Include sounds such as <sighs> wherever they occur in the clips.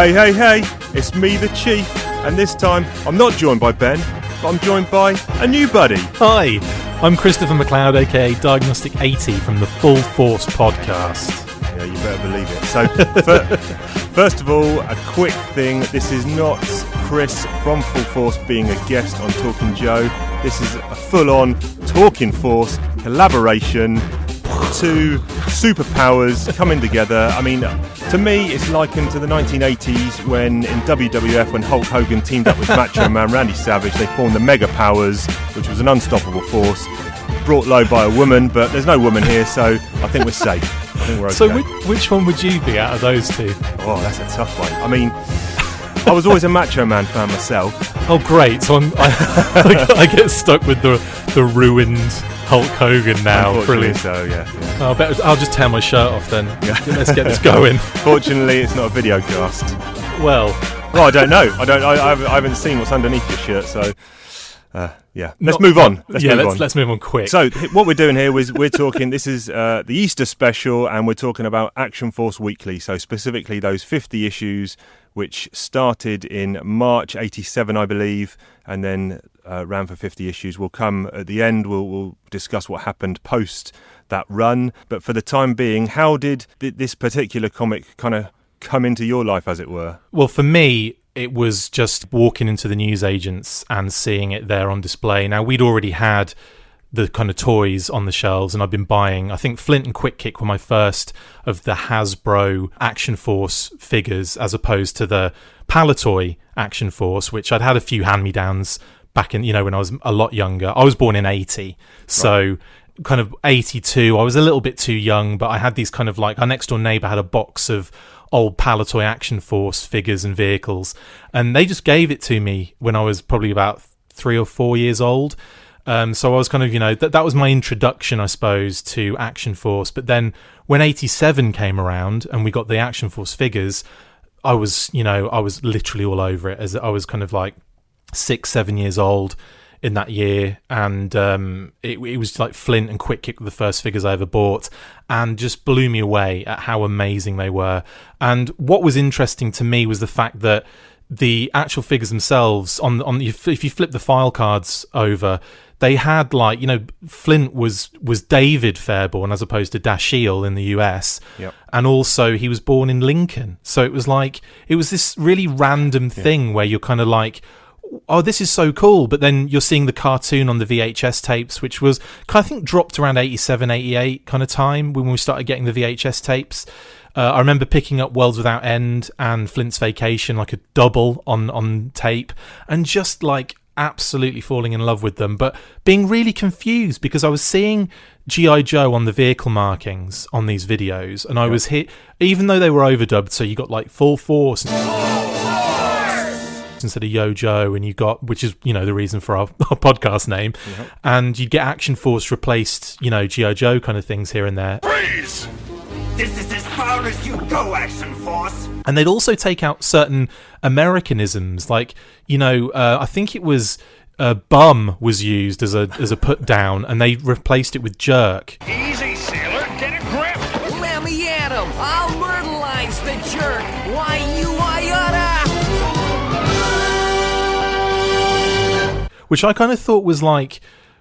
Hey, hey, hey, it's me, the Chief, and this time I'm not joined by Ben, but I'm joined by a new buddy. Hi, I'm Christopher McLeod, aka Diagnostic 80 from the Full Force podcast. Yeah, you better believe it. So, fir- <laughs> first of all, a quick thing. This is not Chris from Full Force being a guest on Talking Joe. This is a full on Talking Force collaboration. Two superpowers coming together. I mean, to me, it's likened to the 1980s when in WWF, when Hulk Hogan teamed up with Macho Man Randy Savage, they formed the Mega Powers, which was an unstoppable force, brought low by a woman. But there's no woman here, so I think we're safe. I think we're okay. So, which, which one would you be out of those two? Oh, that's a tough one. I mean, I was always a Macho Man fan myself. Oh, great! So I'm, I, <laughs> I get stuck with the the ruined Hulk Hogan now. Brilliant. So yeah. yeah. I'll, I'll just tear my shirt off then. Yeah. <laughs> Let's get this <laughs> going. Fortunately, it's not a video cast. Well, Well, I don't know. I don't. I, I, haven't, seen what's underneath your shirt, so uh, yeah. Let's not- move on. Let's yeah, move let's on. let's move on quick. So what we're doing here is we're talking. This is uh, the Easter special, and we're talking about Action Force Weekly. So specifically, those 50 issues, which started in March '87, I believe, and then uh, ran for 50 issues. We'll come at the end. We'll, we'll discuss what happened post that run. But for the time being, how did th- this particular comic kind of come into your life, as it were? Well, for me, it was just walking into the newsagents and seeing it there on display. Now, we'd already had the kind of toys on the shelves, and I've been buying. I think Flint and Quick Kick were my first of the Hasbro Action Force figures, as opposed to the Palitoy Action Force, which I'd had a few hand me downs back in, you know, when I was a lot younger. I was born in 80, so. Kind of 82. I was a little bit too young, but I had these kind of like our next door neighbor had a box of old Palitoy Action Force figures and vehicles, and they just gave it to me when I was probably about three or four years old. Um, so I was kind of, you know, that that was my introduction, I suppose, to Action Force. But then when '87 came around and we got the Action Force figures, I was, you know, I was literally all over it. As I was kind of like six, seven years old in that year, and um, it, it was like Flint and Quick Kick were the first figures I ever bought, and just blew me away at how amazing they were. And what was interesting to me was the fact that the actual figures themselves on on if if you flip the file cards over they had like you know Flint was was David Fairborn as opposed to Dashiell in the US Yep. and also he was born in Lincoln. So it was like it was this really random thing where you're kind of like oh this is so cool. But then you're seeing the cartoon on the VHS tapes which was I think dropped around 87 88 kind of time when we started getting the VHS tapes. Uh, I remember picking up Worlds Without End and Flint's Vacation like a double on on tape. And just like absolutely falling in love with them but being really confused because I was seeing GI Joe on the vehicle markings on these videos and I was hit even though they were overdubbed so you got like full force instead of Yo Joe, and you got which is you know the reason for our, <laughs> our podcast name, and you'd get Action Force replaced, you know GI Joe kind of things here and there, Freeze! This is as far as you go, Action Force! and they'd also take out certain Americanisms, like you know uh, I think it was. Uh, bum was used as a as a put down, and they replaced it with jerk. Easy, sailor, get a grip! Let me at him! I'll myrtleize the jerk! Why, you iota! which I kind of thought was like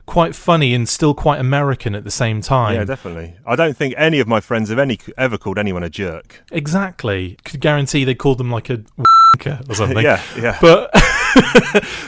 quite funny and still quite American at the same time. Yeah, definitely. I don't think any of my friends have any ever called anyone a jerk. Exactly. Could guarantee they called them like a <laughs> wanker or something. yeah, yeah. But <laughs>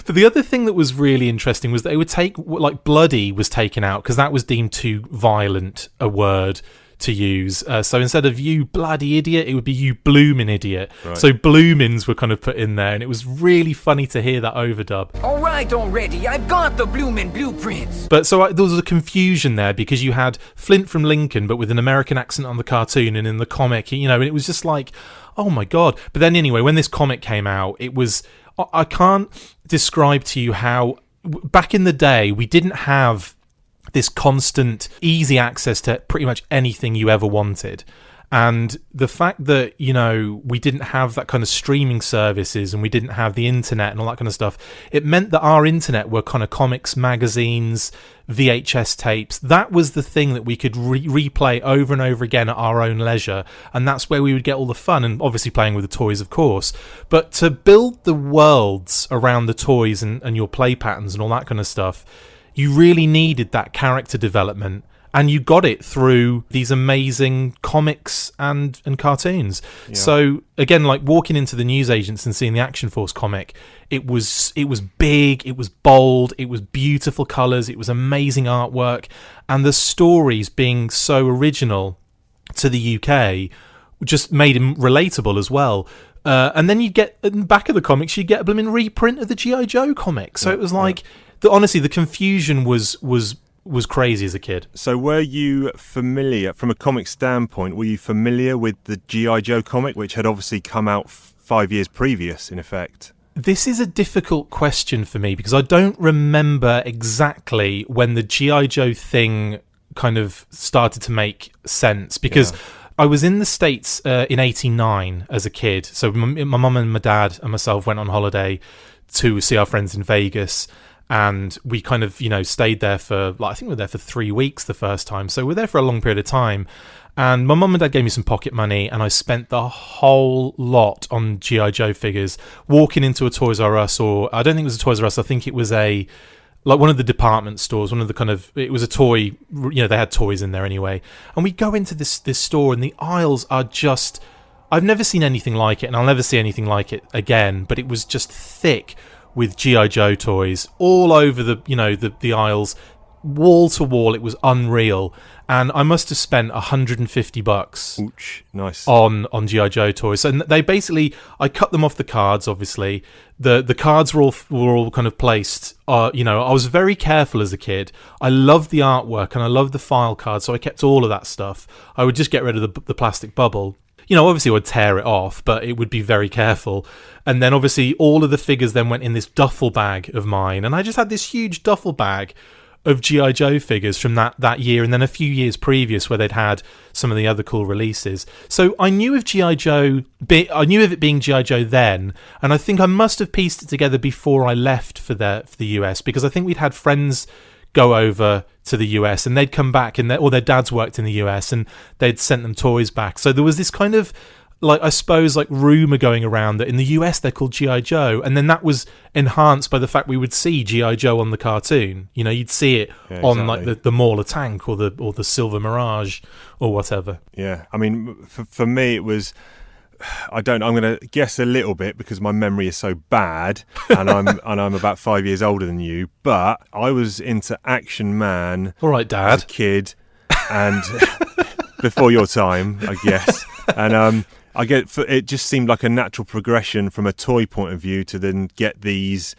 but the other thing that was really interesting was that they would take like bloody was taken out because that was deemed too violent a word to use. Uh, so instead of you bloody idiot, it would be you bloomin' idiot. So bloomins were kind of put in there, and it was really funny to hear that overdub. Alright already, I've got the bloomin' blueprints! But so I, there was a confusion there because you had Flint from Lincoln, but with an American accent on the cartoon and in the comic, you know, and it was just like, oh my god. But then anyway, when this comic came out, it was I, I can't describe to you how back in the day we didn't have this constant easy access to pretty much anything you ever wanted. And the fact that, you know, we didn't have that kind of streaming services and we didn't have the internet and all that kind of stuff, it meant that our internet were kind of comics, magazines, VHS tapes. That was the thing that we could re- replay over and over again at our own leisure. And that's where we would get all the fun and obviously playing with the toys, of course. But to build the worlds around the toys and, and your play patterns and all that kind of stuff, you really needed that character development and you got it through these amazing comics and and cartoons. So again, like walking into the newsagents and seeing the Action Force comic, it was it was big, it was bold, it was beautiful colors, it was amazing artwork, and the stories being so original to the UK just made him relatable as well. Uh, and then you'd get in the back of the comics, you'd get a blooming reprint of the GI Joe comic. So it was like, the, honestly, the confusion was was was crazy as a kid. So, were you familiar, from a comic standpoint, were you familiar with the G.I. Joe comic, which had obviously come out f- five years previous, in effect? This is a difficult question for me because I don't remember exactly when the GI Joe thing kind of started to make sense because. I was in the States uh, in 89 as a kid. So my my mum and my dad and myself went on holiday to see our friends in Vegas. And we kind of, you know, stayed there for, like, I think we were there for three weeks the first time. So we are there for a long period of time. And my mum and dad gave me some pocket money, and I spent the whole lot on G.I. Joe figures. Walking into a Toys R Us, or I don't think it was a Toys R Us, I think it was a, like one of the department stores, one of the kind of it was a toy, you know, they had toys in there anyway. And we go into this this store, and the aisles are just, I've never seen anything like it, and I'll never see anything like it again. But it was just thick with GI Joe toys all over the you know the the aisles, wall to wall. It was unreal, and I must have spent 150 bucks Ouch, nice. on on GI Joe toys. And they basically, I cut them off the cards. Obviously, the the cards were all were all kind of placed. Uh, you know, I was very careful as a kid. I loved the artwork and I loved the file cards, so I kept all of that stuff. I would just get rid of the the plastic bubble. You know, obviously I would tear it off, but it would be very careful. And then obviously all of the figures then went in this duffel bag of mine, and I just had this huge duffel bag of GI Joe figures from that that year, and then a few years previous where they'd had some of the other cool releases. So I knew of GI Joe. I knew of it being GI Joe then, and I think I must have pieced it together before I left for the for the US because I think we'd had friends go over to the US and they'd come back and their, or their dads worked in the US and they'd sent them toys back. So there was this kind of like I suppose like rumor going around that in the US they're called GI Joe, and then that was enhanced by the fact we would see GI Joe on the cartoon. You know, you'd see it Yeah, on like the the Mauler tank or the or the Silver Mirage or whatever. Yeah, I mean, for, for me, it was. <sighs> I don't. I'm going to guess a little bit because my memory is so bad, and I'm <laughs> and I'm about five years older than you. But I was into Action Man All right, as a Dad. kid, and <laughs> before your time, I guess. And um, I get it just seemed like a natural progression from a toy point of view to then get these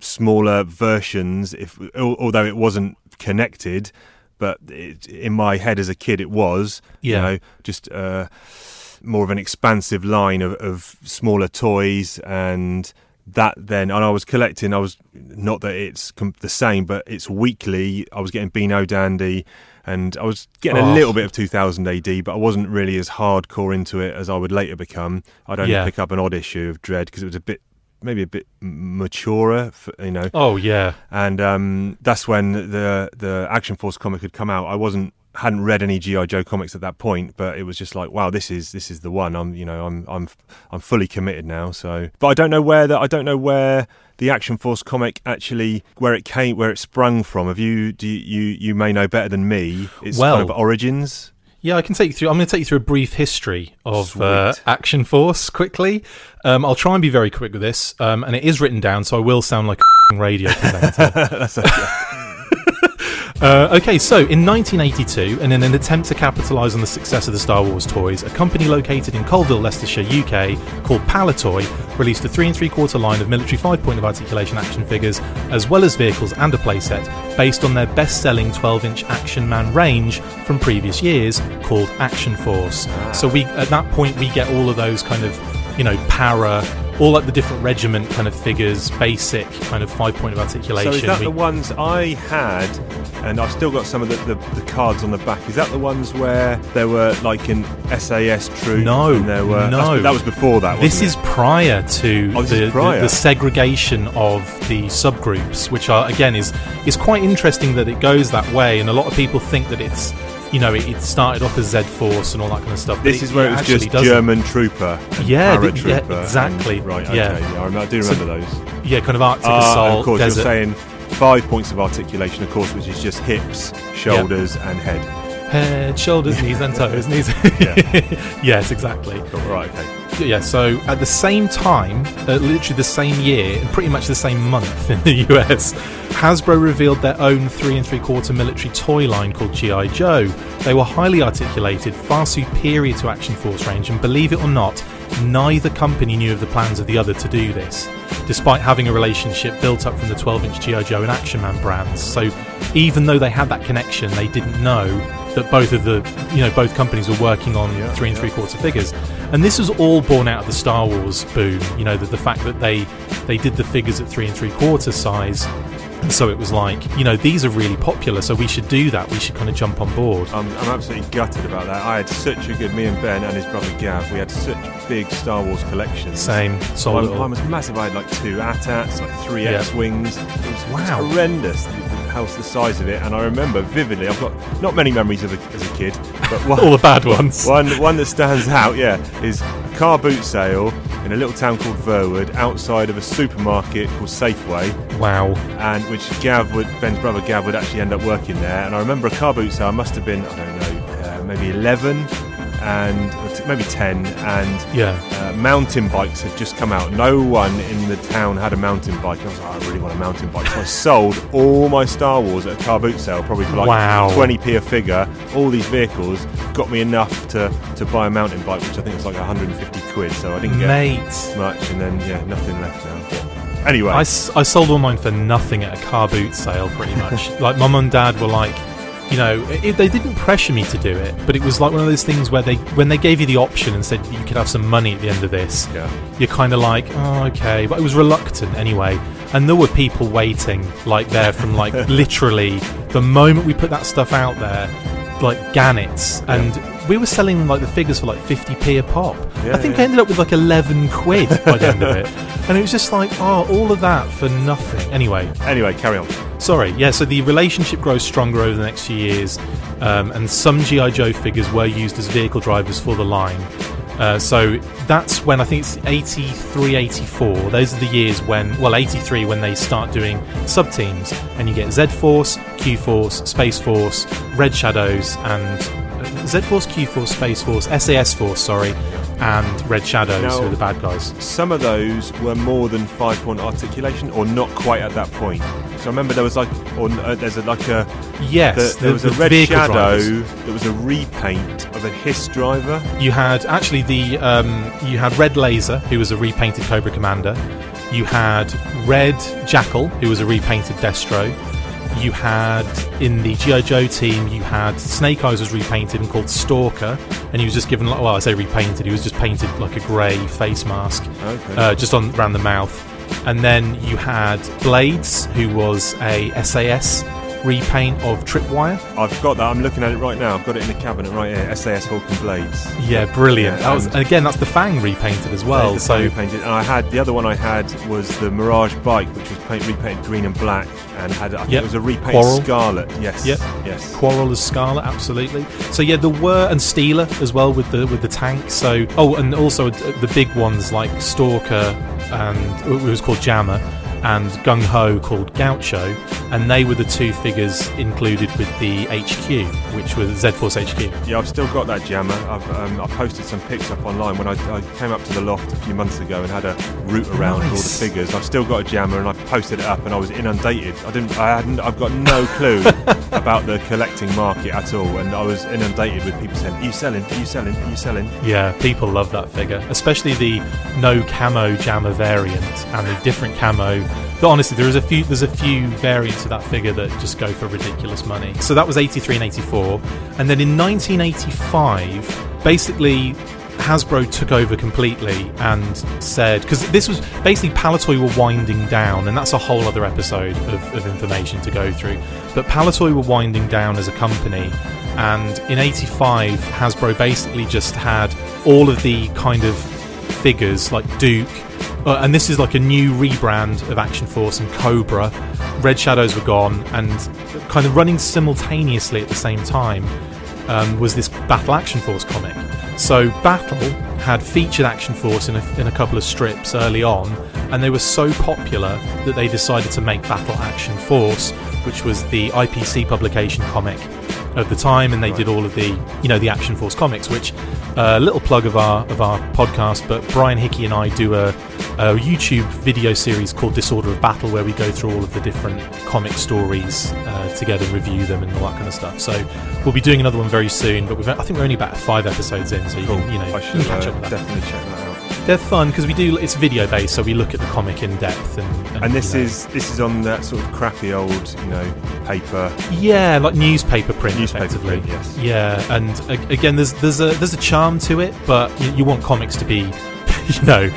smaller versions. If although it wasn't connected, but it, in my head as a kid, it was. Yeah. You know, just uh, more of an expansive line of, of smaller toys and that then and I was collecting I was not that it's com- the same but it's weekly I was getting Beano Dandy and I was getting Oh. a little bit of 2000 AD but I wasn't really as hardcore into it as I would later become I'd only Yeah. pick up an odd issue of Dredd because it was a bit maybe a bit maturer for, you know Oh yeah, and um, that's when the the Action Force comic had come out. I wasn't hadn't read any GI Joe comics at that point, but it was just like, wow, this is this is the one. I'm you know I'm I'm I'm fully committed now. So, but I don't know where that I don't know where the Action Force comic actually where it came where it sprung from. Have you do you you, you may know better than me? It's Well- kind of origins. Yeah, I can take you through. I'm going to take you through a brief history of uh, Action Force quickly. Um, I'll try and be very quick with this, um, and it is written down, so I will sound like a radio presenter. <laughs> That's okay. <laughs> Uh, okay, so in 1982, and in an attempt to capitalise on the success of the Star Wars toys, a company located in Coalville, Leicestershire, UK, called Palitoy, released a three and three quarter line of military five point of articulation action figures, as well as vehicles and a playset, based on their best selling 12 inch Action Man range from previous years, called Action Force. So we, at that point, we get all of those kind of, you know, para all like the different regiment kind of figures, basic kind of five point of articulation. So is that We- the ones I had, and I've still got some of the, the, the cards on the back? Is that the ones where there were like an SAS troop? No, there were no. that was before that. This wasn't is it? prior to Oh, the, is prior. The, the segregation of the subgroups, which are again is is quite interesting that it goes that way, and a lot of people think that it's you know it, it started off as Z Force and all that kind of stuff. This is where it was actually just doesn't. German trooper. Yeah, the- yeah, paratrooper and- exactly, right. Okay. yeah. Yeah. I, remember, do So- remember those. Yeah, kind of Arctic ah, and Assault, of course, Desert. you're saying five points of articulation, of course, which is just hips, shoulders, and head. Head, shoulders, knees, and toes. Knees. <laughs> <laughs> yes, exactly. Cool, Right. Okay. Yeah, so at the same time, uh, literally the same year, and pretty much the same month in the US, Hasbro revealed their own three and three quarter military toy line called G.I. Joe. They were highly articulated, far superior to Action Force range, and believe it or not, neither company knew of the plans of the other to do this, despite having a relationship built up from the 12 inch G.I. Joe and Action Man brands. So even though they had that connection, they didn't know that both of the you know both companies were working on Yeah, three and yeah. three quarter figures and this was all born out of the star wars boom you know the, the fact that they they did the figures at three and three quarter size and so it was like you know these are really popular so we should do that we should kind of jump on board I'm, I'm absolutely gutted about that. I had such a good, me and Ben and his brother Gav, we had such big Star Wars collections. same Mine, it mine was massive. I had like two AT-ATs, like three Yeah. X-wings. It was, it was Wow. horrendous. House, the size of it, and I remember vividly. I've got not many memories of a, as a kid, but <laughs> one, all the bad ones one one that stands out. Yeah, is a car boot sale in a little town called Verwood, outside of a supermarket called Safeway, wow and which Gav would Ben's brother Gav would actually end up working there. And I remember a car boot sale. I must have been I don't know, uh, maybe eleven. And maybe ten, and yeah uh, mountain bikes had just come out. No one in the town had a mountain bike. I was like, I really want a mountain bike. So I sold all my Star Wars at a car boot sale, probably for like Wow. 20p a figure. All these vehicles got me enough to, to buy a mountain bike, which I think was like 150 quid. So I didn't get mate much, and then yeah, nothing left now. Anyway, I sold all mine for nothing at a car boot sale, pretty much. <laughs> like, mum and dad were like, you know, it, they didn't pressure me to do it, but it was like one of those things where they, when they gave you the option and said you could have some money at the end of this, yeah. you're kind of like, oh, okay. But I was reluctant anyway. And there were people waiting, like, there from, like, <laughs> literally the moment we put that stuff out there, like, gannets. And we were selling, like, the figures for, like, 50p a pop. Yeah, I think yeah. I ended up with, like, 11 quid by the end of it. <laughs> And it was just like, oh, all of that for nothing. Anyway, Anyway, carry on. Sorry, yeah, so the relationship grows stronger over the next few years, um, and some G.I. Joe figures were used as vehicle drivers for the line. Uh, so that's when I think it's 83, 84. Those are the years when, well, 83 when they start doing sub teams, and you get Z Force, Q Force, Space Force, Red Shadows, and Z Force, Q Force, Space Force, SAS Force, sorry, and Red Shadows, Now- who are the bad guys. Some of those were more than five point articulation, or not quite at that point. So I remember there was like, or uh, there's a, like a Yes, the, there was the- a the red shadow. drivers. There was a repaint of a Hiss driver. You had actually the um, you had Red Laser, who was a repainted Cobra Commander. You had Red Jackal, who was a repainted Destro. You had in the GI Joe team, you had Snake Eyes was repainted and called Stalker, and he was just given like well, I say repainted. He was just painted like a grey face mask, Okay. uh, just on around the mouth. And then you had Blades, who was a SAS repaint of Tripwire. I've got that. I'm looking at it right now. I've got it in the cabinet right here. SAS Hawk and Blades. Yeah, brilliant. Yeah, that was, and- again, that's the Fang repainted as well. The So repainted. And I had the other one I had was the Mirage bike, which was paint, repainted green and black, and had I think Yep. it was a repaint Quarrel. Scarlett. Yes. Yep. Yes. Quarrel as Scarlett, absolutely. So yeah, there were and Steeler as well with the with the tank. So oh, and also the big ones like Stalker and it was called Jammer and Gung Ho called Gaucho, and they were the two figures included with the HQ, which was Z Force HQ. Yeah, I've still got that jammer. I've um, I posted some pics up online when I, I came up to the loft a few months ago and had a route around all the figures. I've still got a jammer and I posted it up and I was inundated. I didn't. I hadn't. I've got no clue <laughs> about the collecting market at all, and I was inundated with people saying, "Are you selling? Are you selling? Are you selling?" Yeah, people love that figure, especially the no camo Jammer variant and the different camo. But honestly, there is a few. There's a few variants of that figure that just go for ridiculous money. So that was 83 and 84, and then in 1985, basically, Hasbro took over completely and said because this was basically Palitoy were winding down, and that's a whole other episode of, of information to go through. But Palitoy were winding down as a company, and in '85, Hasbro basically just had all of the kind of figures like Duke, uh, and this is like a new rebrand of Action Force and Cobra. Red Shadows were gone, and kind of running simultaneously at the same time um, was this Battle Action Force comic. So Battle had featured Action Force in a, in a couple of strips early on, and they were so popular that they decided to make Battle Action Force, which was the IPC publication comic at the time, and they did all of the you know the Action Force comics. Which a uh, little plug of our of our podcast, but Brian Hickey and I do a, a YouTube video series called Disorder of Battle, where we go through all of the different comic stories uh, together, and review them, and all that kind of stuff. So we'll be doing another one very soon. But we've, I think we're only about five episodes in, so you can you know I you should catch uh, up with that. definitely check that out. They're fun because we do it's video based, so we look at the comic in depth and and, And this you know- is this is on that sort of crappy old, you know, paper. Yeah, like newspaper print, Newspaper effectively. print, yes. Yeah, and again, there's there's a there's a charm to it, but you, you want comics to be, <laughs> you know,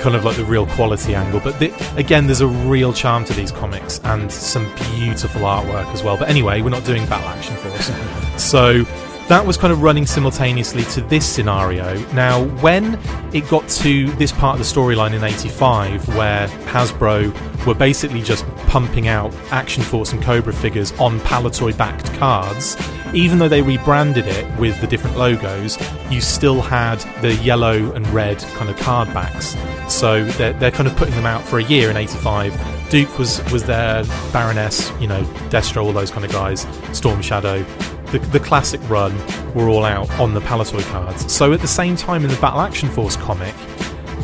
kind of like the real quality angle. But the, again, there's a real charm to these comics and some beautiful artwork as well. But anyway, we're not doing Battle Action Force, <laughs> so that was kind of running simultaneously to this scenario. Now, when it got to this part of the storyline in '85, where Hasbro were basically just pumping out Action Force and Cobra figures on Palitoy backed cards, even though they rebranded it with the different logos, you still had the yellow and red kind of card backs. So they're, they're kind of putting them out for a year in '85. Duke was was there, Baroness, you know, Destro, all those kind of guys, Storm Shadow. The, the classic run were all out on the Palitoy cards. So at the same time in the Battle Action Force comic,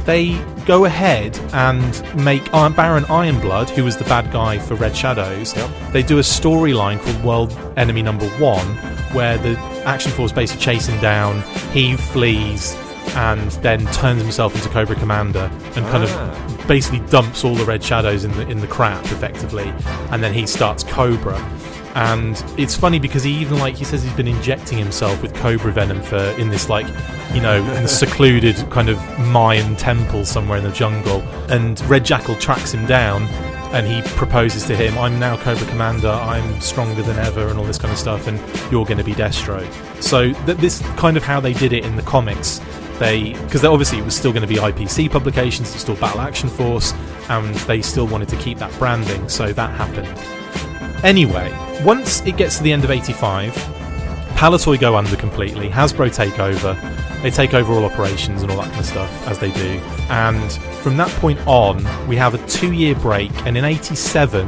they go ahead and make Iron Baron Ironblood, who was the bad guy for Red Shadows. They do a storyline called World Enemy Number One, where the Action Force basically chase him down. He flees and then turns himself into Cobra Commander and kind of ah. Basically dumps all the Red Shadows in the in the crap effectively, and then he starts Cobra. And it's funny because he even like he says he's been injecting himself with cobra venom for in this like you know in the <laughs> secluded kind of Mayan temple somewhere in the jungle. And Red Jackal tracks him down and he proposes to him, "I'm now Cobra Commander. I'm stronger than ever, and all this kind of stuff. And you're going to be Destro." So th- this kind of how they did it in the comics. They because obviously it was still going to be IPC publications, it's still Battle Action Force, and they still wanted to keep that branding. So that happened. Anyway, once it gets to the end of 85, Palitoy go under completely, Hasbro take over, they take over all operations and all that kind of stuff, as they do. And from that point on, we have a two year break, and in 87,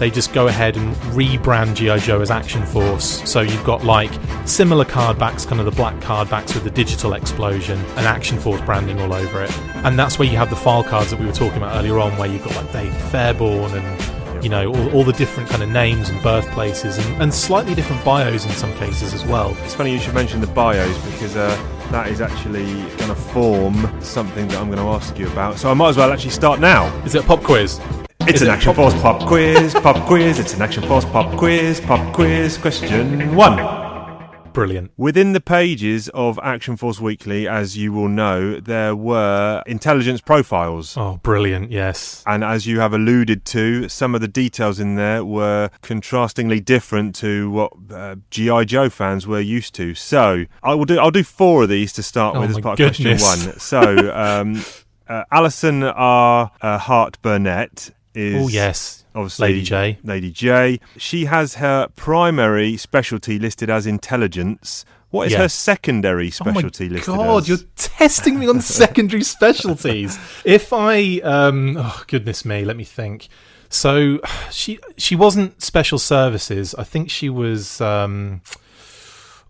they just go ahead and rebrand G.I. Joe as Action Force. So you've got like similar card backs, kind of the black card backs with the digital explosion and Action Force branding all over it. And that's where you have the file cards that we were talking about earlier on, where you've got like David Fairborn and you know all, all the different kind of names and birthplaces and, and slightly different bios in some cases as well It's funny you should mention the bios because uh, that is actually going to form something that I'm going to ask you about. So I might as well actually start now. is it a pop quiz It's Is an it Action pop- Force pop quiz, pop quiz. It's an Action Force pop quiz, pop quiz. Question one. Brilliant Within the pages of Action Force Weekly, as you will know, there were intelligence profiles. oh brilliant yes And as you have alluded to, some of the details in there were contrastingly different to what uh, GI Joe fans were used to. So I will do. I'll do four of these to start Oh with as part of question one. So <laughs> um, uh, Alison R. Uh, Hart Burnett is. oh yes Obviously, Lady Jaye. Lady Jaye. She has her primary specialty listed as intelligence. What is Yeah. her secondary specialty oh my listed god as? you're testing me on <laughs> secondary specialties if i um oh goodness me let me think so she she wasn't special services i think she was um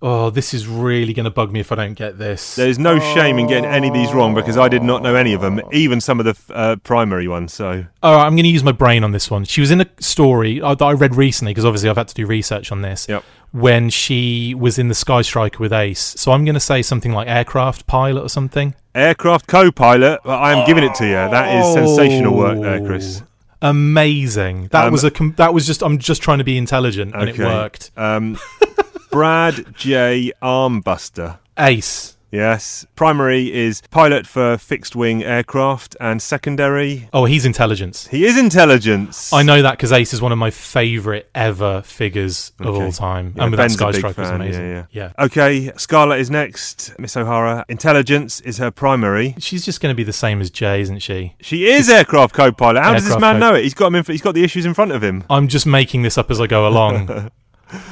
oh this is really going to bug me if i don't get this There's no shame in getting any of these wrong because I did not know any of them, even some of the uh, primary ones. So All right, I'm going to use my brain on this one. She was in a story uh, that I read recently because obviously I've had to do research on this. Yep. When she was in the Sky Striker with Ace, so I'm going to say something like aircraft pilot or something. aircraft co-pilot, I am giving it to you. That is sensational work there, Chris. Amazing. That Um, was a. Com- that was just. I'm just trying to be intelligent, and it worked. Um, <laughs> Brad J. Armbruster. Ace. Yes. Primary is pilot for fixed wing aircraft, and secondary, Oh, he's intelligence. he is intelligence. I know that because Ace is one of my favourite ever figures of Okay. all time. Yeah, and with that Ben's a Sky big Striker was fan, amazing. yeah. Okay, Scarlett is next. Miss O'Hara. Intelligence is her primary. She's just going to be the same as Jaye, isn't she? She is aircraft co-pilot. How does this Aircraft man co- know it? He's got him. In, he's got the issues in front of him. I'm just making this up as I go along. <laughs>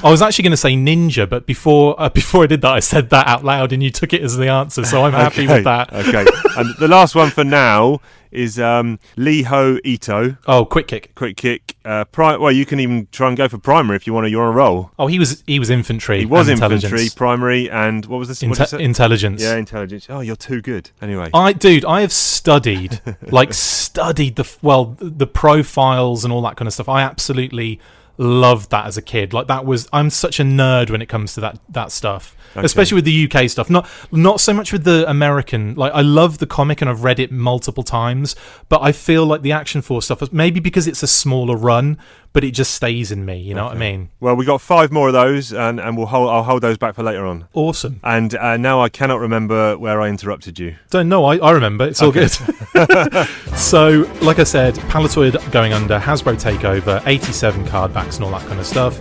I was actually going to say ninja, but before uh, <laughs> before I did that, I said that out loud, and you took it as the answer. So I'm happy Okay, with that. Okay. and the last one for now is um, Lee Ho Ito. Oh, quick kick. Quick kick. Uh, pri- well, you can even try and go for primary if you want to. You're on a roll. Oh, he was he was infantry. He was infantry, primary, and what was this? what Inte- say? intelligence. yeah, intelligence. Oh, you're too good. Anyway. I, dude, I have studied, <laughs> like, studied the well, the profiles and all that kind of stuff. I absolutely loved that as a kid. Like, that was I'm such a nerd when it comes to that that stuff, especially with the UK stuff. Not not so much with the American. Like, I love the comic and I've read it multiple times, but I feel like the Action Force stuff, maybe because it's a smaller run, but it just stays in me. You know what I mean? Well, we got five more of those, and, and we'll hold. I'll hold those back for later on. Awesome. And uh, now I cannot remember where I interrupted you. Don't know. I, I remember. It's all good. <laughs> so, like I said, Palatoid going under, Hasbro takeover, 87 card backs and all that kind of stuff.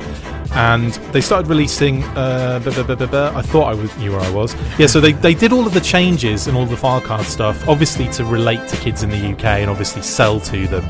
And they started releasing. Uh, buh, buh, buh. I thought I was, knew where I was. Yeah, so they, they did all of the changes and all the file card stuff, obviously to relate to kids in the UK and obviously sell to them.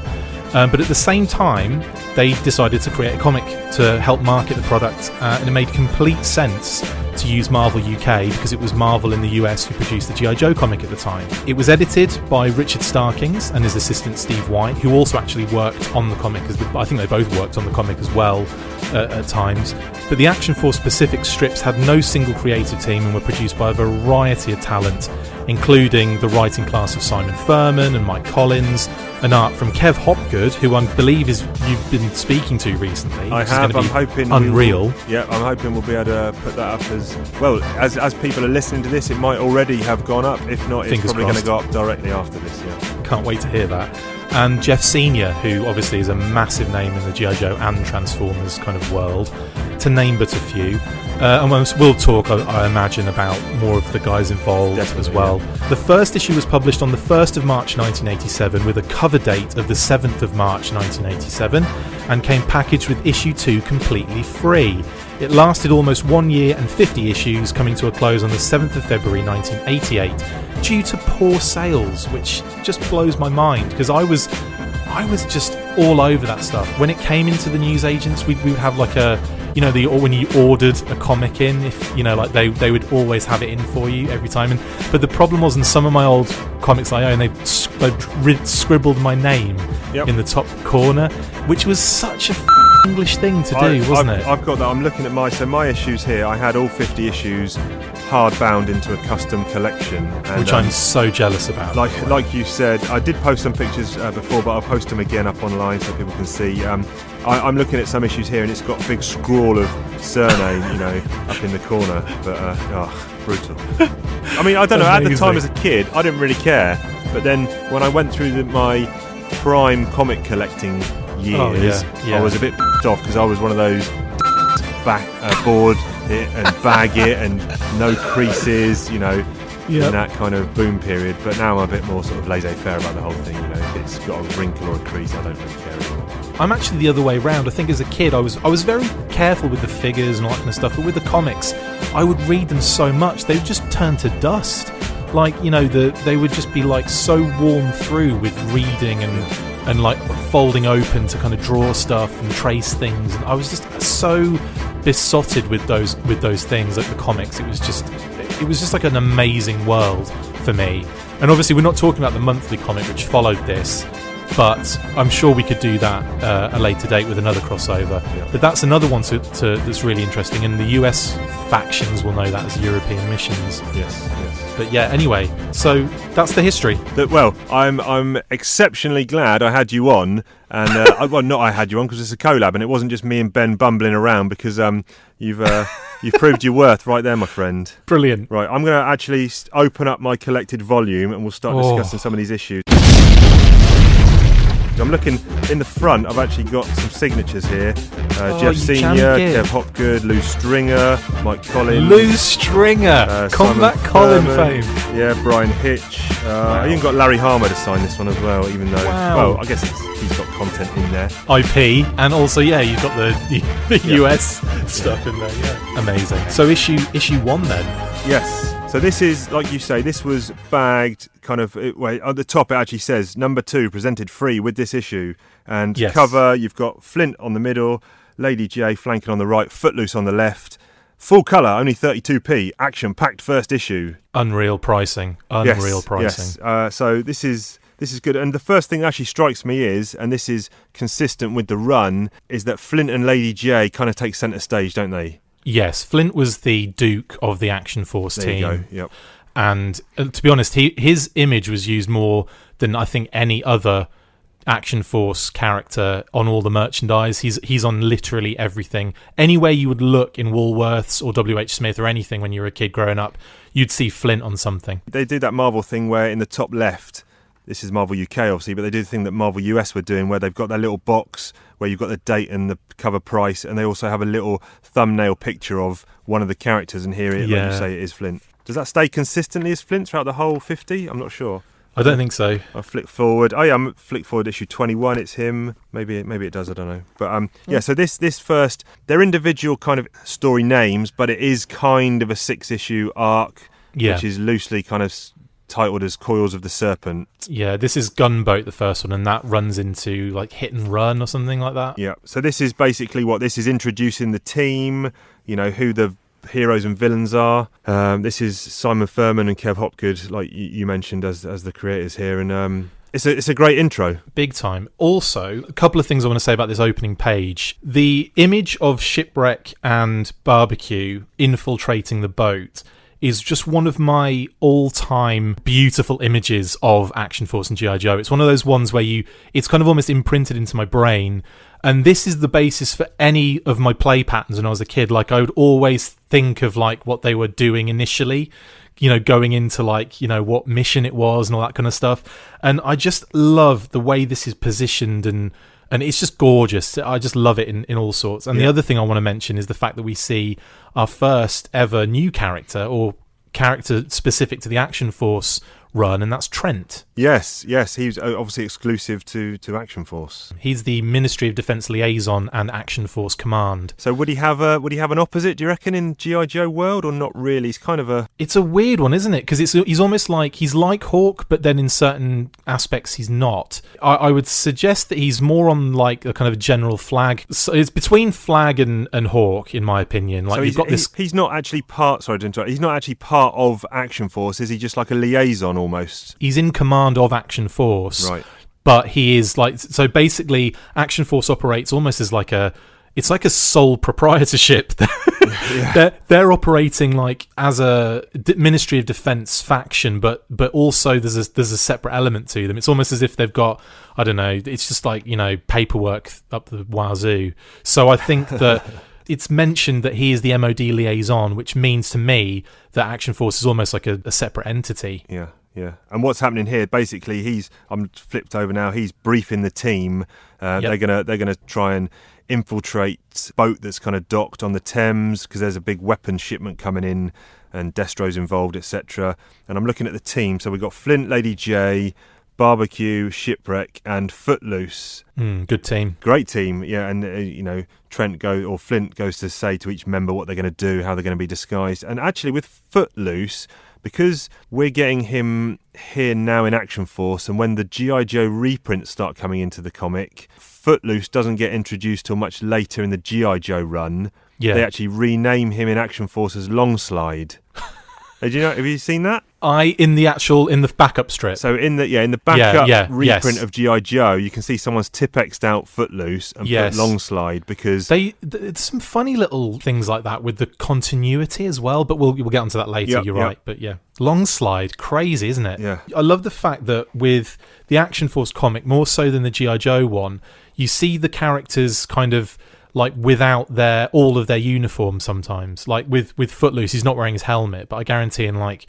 Um, but at the same time, they decided to create a comic to help market the product, uh, and it made complete sense to use Marvel UK because it was Marvel in the US who produced the G.I. Joe comic at the time. It was edited by Richard Starkings and his assistant Steve White, who also actually worked on the comic. As I think they both worked on the comic as well uh, at times. But the Action Force specific strips had no single creative team and were produced by a variety of talent, including the writing class of Simon Furman and Mike Collins, and art from Kev Hopgood, who I believe is you've been speaking to recently. I have. I'm hoping we'll- unreal. yeah, I'm hoping we'll be able to put that up as well. As as people are listening to this, it might already have gone up. If not, it's Fingers probably going to go up directly after this. Yeah. Can't wait to hear that. And Geoff Senior, who obviously is a massive name in the GI Joe and Transformers kind of world, to name but a few. Uh, and we'll- talk, I, I imagine, about more of the guys involved as Definitely, well. The first issue was published on the 1st of March 1987 with a cover date of the 7th of March 1987 and came packaged with issue 2 completely free. It lasted almost one year and 50 issues, coming to a close on the 7th of February 1988 due to poor sales, which just blows my mind because I was I was just all over that stuff. When it came into the newsagents, we we would have like a you know the or when you ordered a comic in, if you know like they they would always have it in for you every time. And but the problem was in some of my old comics I own, they they've scribbled my name Yep. in the top corner, which was such a f- English thing to do, I, wasn't I've, it? I've got that. I'm looking at my so my issues here. I had all 50 issues hardbound into a custom collection, and, which um, I'm so jealous about. like like you said, I did post some pictures uh, before, but I'll post them again up online so people can see. Um, I, I'm looking at some issues here, and it's got a big scrawl of surname, you know, up in the corner. But uh, oh, brutal. I mean, I don't <laughs> know. At the time, as a kid, I didn't really care. But then when I went through the, my prime comic collecting years, Oh, yeah, yeah. I was a bit off because I was one of those back uh, board it and <laughs> bag it and no creases, you know, Yep. in that kind of boom period. But now I'm a bit more sort of laissez-faire about the whole thing. You know, if it's got a wrinkle or a crease, I don't really care anymore. I'm actually the other way around. I think as a kid, I was I was very careful with the figures and all that kind of stuff. But with the comics, I would read them so much they would just turn to dust. Like you know, the they would just be like so worn through with reading and and like folding open to kind of draw stuff and trace things. And I was just so besotted with those with those things, like the comics. It was just it was just like an amazing world for me. And obviously, we're not talking about the monthly comic which followed this, but I'm sure we could do that uh, a later date with another crossover. But that's another one to, to, that's really interesting, and the US factions will know that as European missions. Yes, yes. But yeah, anyway, so that's the history. That, well, I'm I'm exceptionally glad I had you on, and uh, <laughs> I, well, not I had you on because it's a collab, and it wasn't just me and Ben bumbling around because um you've uh, you've proved your worth right there, my friend. Brilliant. Right, I'm going to actually open up my collected volume, and we'll start Oh. discussing some of these issues. I'm looking in the front. I've actually got some signatures here. Uh, Oh, Geoff Senior. Kev Hopgood, Lew Stringer, Mike Collins. Lew Stringer, uh, Combat Furman, fame. Yeah, Bryan Hitch. Uh, Wow. I even got Larry Hama to sign this one as well, even though, Wow. well, I guess it's, he's got content in there. IP, and also yeah, you've got the the, <laughs> the US stuff in there. Yeah, amazing. So issue issue one then. Yes. So this is, like you say, this was bagged kind of. It, well, at the top, it actually says number two presented free with this issue, and Yes. cover. You've got Flint on the middle, Lady Jaye flanking on the right, Footloose on the left. Full colour, only 32p. Action packed first issue. Unreal pricing. Unreal yes, pricing. Yes. Uh, so this is this is good. And the first thing that actually strikes me is, and this is consistent with the run, is that Flint and Lady Jaye kind of take centre stage, don't they? Yes, Flint was the Duke of the Action Force There team. you go. Yep. And uh, to be honest, he his image was used more than I think any other Action Force character on all the merchandise. He's he's on literally everything. Anywhere you would look in Woolworths or WH Smith or anything when you were a kid growing up, you'd see Flint on something. they do that Marvel thing where in the top left, this is Marvel UK obviously, but they do the thing that Marvel US were doing where they've got that little box where you've got the date and the cover price, and they also have a little thumbnail picture of one of the characters, and here, it, like you say, it is Flint. Does that stay consistently as Flint throughout the whole 50? I'm not sure. I don't think so. I flick forward. Oh yeah, I'm flick forward issue 21. It's him. Maybe maybe it does. I don't know. But um, Hmm. yeah. So this this first, they're individual kind of story names, but it is kind of a six issue arc, Yeah. which is loosely kind of titled as Coils of the Serpent. Yeah, this is Gunboat, the first one, and that runs into like Hit and Run or something like that. Yeah. So this is basically what this is introducing the team. You know who the heroes and villains are. Um, this is Simon Furman and Kev Hopgood, like you, you mentioned, as as the creators here, and um, it's a it's a great intro. Big time. Also, a couple of things I want to say about this opening page. The image of shipwreck and barbecue infiltrating the boat is just one of my all-time beautiful images of Action Force and GI Joe. It's one of those ones where you it's kind of almost imprinted into my brain. And this is the basis for any of my play patterns when I was a kid. Like I would always think of like what they were doing initially you know, going into like, you know, what mission it was and all that kind of stuff. And I just love the way this is positioned and and it's just gorgeous. I just love it in, in all sorts. And the other thing I want to mention is the fact that we see our first ever new character or character specific to the Action Force run, and that's Trent. Yes, yes, he's uh, obviously exclusive to to Action Force. He's the Ministry of Defence liaison and Action Force command. So would he have a would he have an opposite? Do you reckon in GI Joe world or not really? He's kind of a It's a weird one, isn't it? Because it's he's almost like he's like Hawk, but then in certain aspects he's not. I, I would suggest that he's more on like a kind of general Flagg. So it's between Flagg and, and Hawk, in my opinion. Like so you've he's, got this. he's not actually part. Sorry to interrupt. He's not actually part of Action Force. Is he just like a liaison almost? He's in command of Action Force, Right. but he is like so. Basically, Action Force operates almost as like a. It's like a sole proprietorship. <laughs> they're they're operating like as a Ministry of Defense faction, but but also there's a there's a separate element to them. It's almost as if they've got I don't know. It's just like you know paperwork up the wazoo. So I think <laughs> that. It's mentioned that he is the MOD liaison, which means to me that Action Force is almost like a, a separate entity. Yeah, yeah. And what's happening here? Basically, he's I'm flipped over now. He's briefing the team. Uh, Yep. They're gonna they're gonna try and infiltrate boat that's kind of docked on the Thames because there's a big weapon shipment coming in, and Destro's involved, etc. And I'm looking at the team. So we've got Flint, Lady Jaye, Barbecue, Shipwreck, and Footloose. Mm, good team. Great team, yeah, and uh, you know Trent go or Flint goes to say to each member what they're going to do, how they're going to be disguised, and actually with Footloose, because we're getting him here now in Action Force, and when the GI Joe reprints start coming into the comic, Footloose doesn't get introduced till much later in the GI Joe run. Yeah. They actually rename him in Action Force as Longslide. <laughs> Uh, Did you know? Have you seen that? I in the actual in the backup strip. So in the yeah in the backup yeah, reprint yes. of GI Joe, you can see someone's Tipexed out Footloose and Yes. put Longslide because They th- it's some funny little things like that with the continuity as well, but we'll we'll get onto that later. Yep, you're yep. right, but yeah, long slide, crazy, isn't it? Yeah. I love the fact that with the Action Force comic, more so than the GI Joe one, you see the characters kind of like without their all of their uniform sometimes. Like with with Footloose, he's not wearing his helmet, but I guarantee in like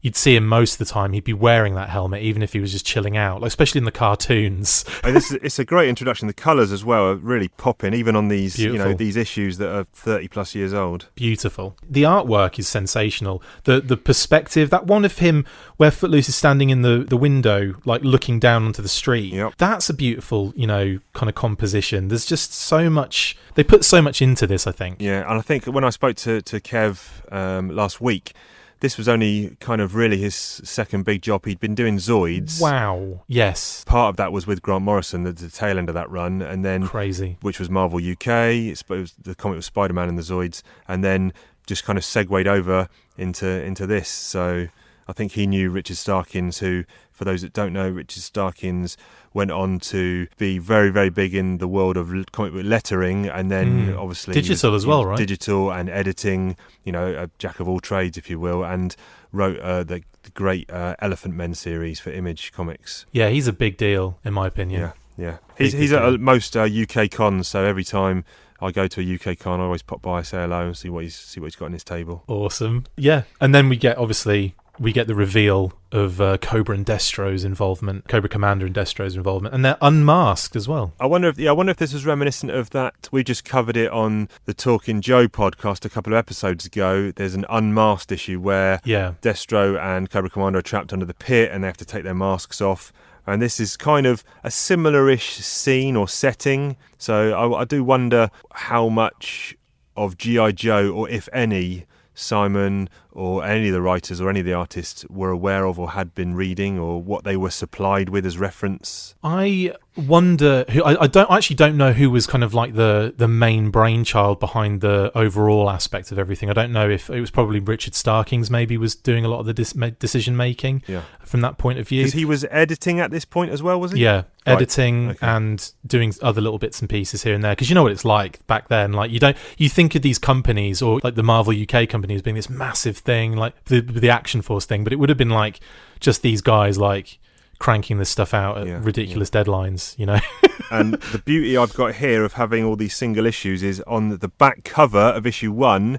you'd see him most of the time. He'd be wearing that helmet, even if he was just chilling out, like especially in the cartoons. <laughs> This is, it's a great introduction. The colours as well are really popping, even on these you know these issues that are thirty plus years old. Beautiful. The artwork is sensational. The the perspective, that one of him where Footloose is standing in the, the window, like looking down onto the street. Yep. That's a beautiful, you know, kind of composition. There's just so much. They put so much into this. I think. Yeah, and I think when I spoke to to Kev um, last week, this was only kind of really his second big job. He'd been doing Zoids. Wow. Yes. Part of that was with Grant Morrison, the, the tail end of that run, and then Crazy. which was Marvel UK. It's, it was, the comic was Spider Man and the Zoids, and then just kind of segued over into into this. So I think he knew Richard Starkings, who, for those that don't know, Richard Starkings went on to be very very big in the world of comic book lettering, and then Mm. obviously was- Digital as well, right? Digital and editing. You know, a jack of all trades, if you will, and wrote uh, the, the great uh, Elephantmen series for Image Comics. Yeah, he's a big deal in my opinion. Yeah, yeah. He's Big, he's big at most uh, UK cons, so every time I go to a UK con, I always pop by, say hello, and see what he's see what he's got on his table. Awesome. Yeah, and then we get obviously we get the reveal of uh, Cobra and Destro's involvement, Cobra Commander and Destro's involvement, and they're unmasked as well. I wonder if yeah, I wonder if this was reminiscent of that. We just covered it on the Talking Joe podcast a couple of episodes ago. There's an unmasked issue where Yeah, Destro and Cobra Commander are trapped under the pit and they have to take their masks off. And this is kind of a similar-ish scene or setting. So I, I do wonder how much of GI Joe, or if any, Simon or any of the writers or any of the artists were aware of or had been reading, or what they were supplied with as reference. I wonder who I, I don't I actually don't know who was kind of like the the main brainchild behind the overall aspect of everything. I don't know if it was probably Richard Starkings maybe was doing a lot of the dis- decision making Yeah, from that point of view. because he was editing at this point as well, was he? Yeah, Right, editing okay. and doing other little bits and pieces here and there. Because you know what it's like back then. Like you don't, you think of these companies or like the Marvel UK company as being this massive thing, like the the Action Force thing. But it would have been like just these guys like cranking this stuff out at Yeah, ridiculous deadlines. You know? <laughs> and the beauty I've got here of having all these single issues is on the back cover of issue one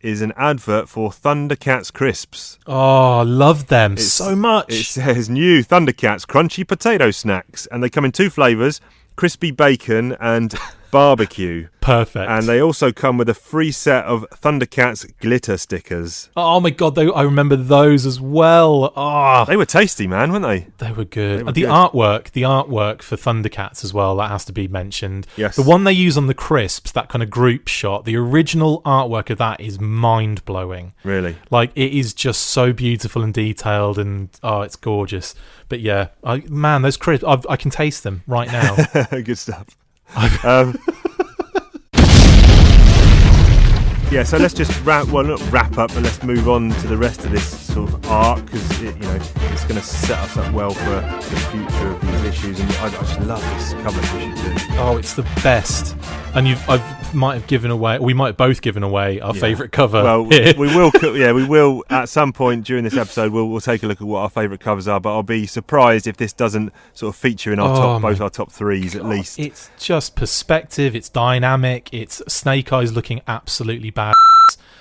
is an advert for Thundercats crisps. oh, I love them It's- so much. It says new Thundercats crunchy potato snacks, and they come in two flavours: crispy bacon and <laughs> barbecue. Perfect. And they also come with a free set of Thundercats glitter stickers. oh my god, they, I remember those as well. Oh, They were tasty, man, weren't they? They were good. They were the good. artwork, the artwork for Thundercats as well, that has to be mentioned. Yes. The one they use on the crisps, that kind of group shot, the original artwork of that is mind blowing. Really. Like it is just so beautiful and detailed, and oh, it's gorgeous. But yeah, I, man, those crisps, I've, I can taste them right now. <laughs> Good stuff. <laughs> um, yeah, so let's just wrap. Well, not wrap up, but let's move on to the rest of this sort of arc because it, you know it's going to set us up well for the future of these issues. And I, I just love this cover issue two. oh, it's the best. And you've, I might have given away, we might have both given away our Yeah. favourite cover. Well, here. we will. Yeah, we will at some point during this episode. We'll, we'll take a look at what our favourite covers are. But I'll be surprised if this doesn't sort of feature in our Oh top, both our top threes at least. It's just perspective. It's dynamic. It's Snake Eyes looking absolutely bad.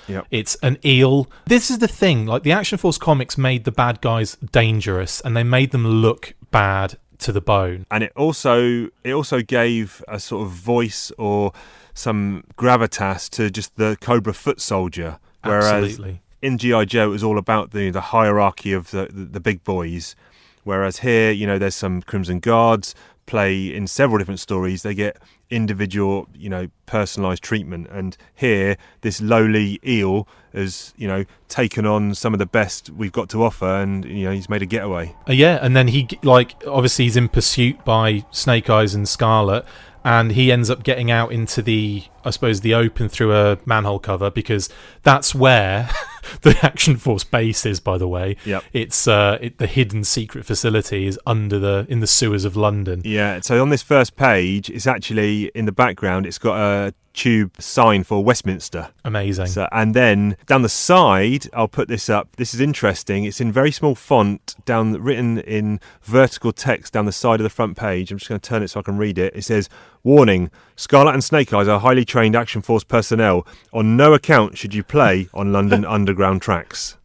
Yep. It's an eel. This is the thing. Like the Action Force comics made the bad guys dangerous, and they made them look bad to the bone. and it also it also gave a sort of voice or some gravitas to just the Cobra foot soldier. Whereas Absolutely. in GI Joe, it was all about the the hierarchy of the, the the big boys. Whereas here, you know, there's some Crimson Guards play in several different stories. They get individual, you know, personalized treatment. And here, this lowly eel has, you know, taken on some of the best we've got to offer, and you know, he's made a getaway. Uh, yeah, and then he like obviously he's in pursuit by Snake Eyes and Scarlett, and he ends up getting out into the I suppose the open through a manhole cover because that's where <laughs> <laughs> the Action Force base is. By the way, Yep. it's uh, it, the hidden secret facility is under the in the sewers of London. Yeah, so on this first page, it's actually in the background, it's got a tube sign for Westminster. Amazing. So, and then down the side, I'll put this up. This is interesting. It's in very small font, down written in vertical text down the side of the front page. I'm just going to turn it so I can read it. It says, "Warning: Scarlett and Snake Eyes are highly trained Action Force personnel. On no account should you play on London <laughs> Underground tracks."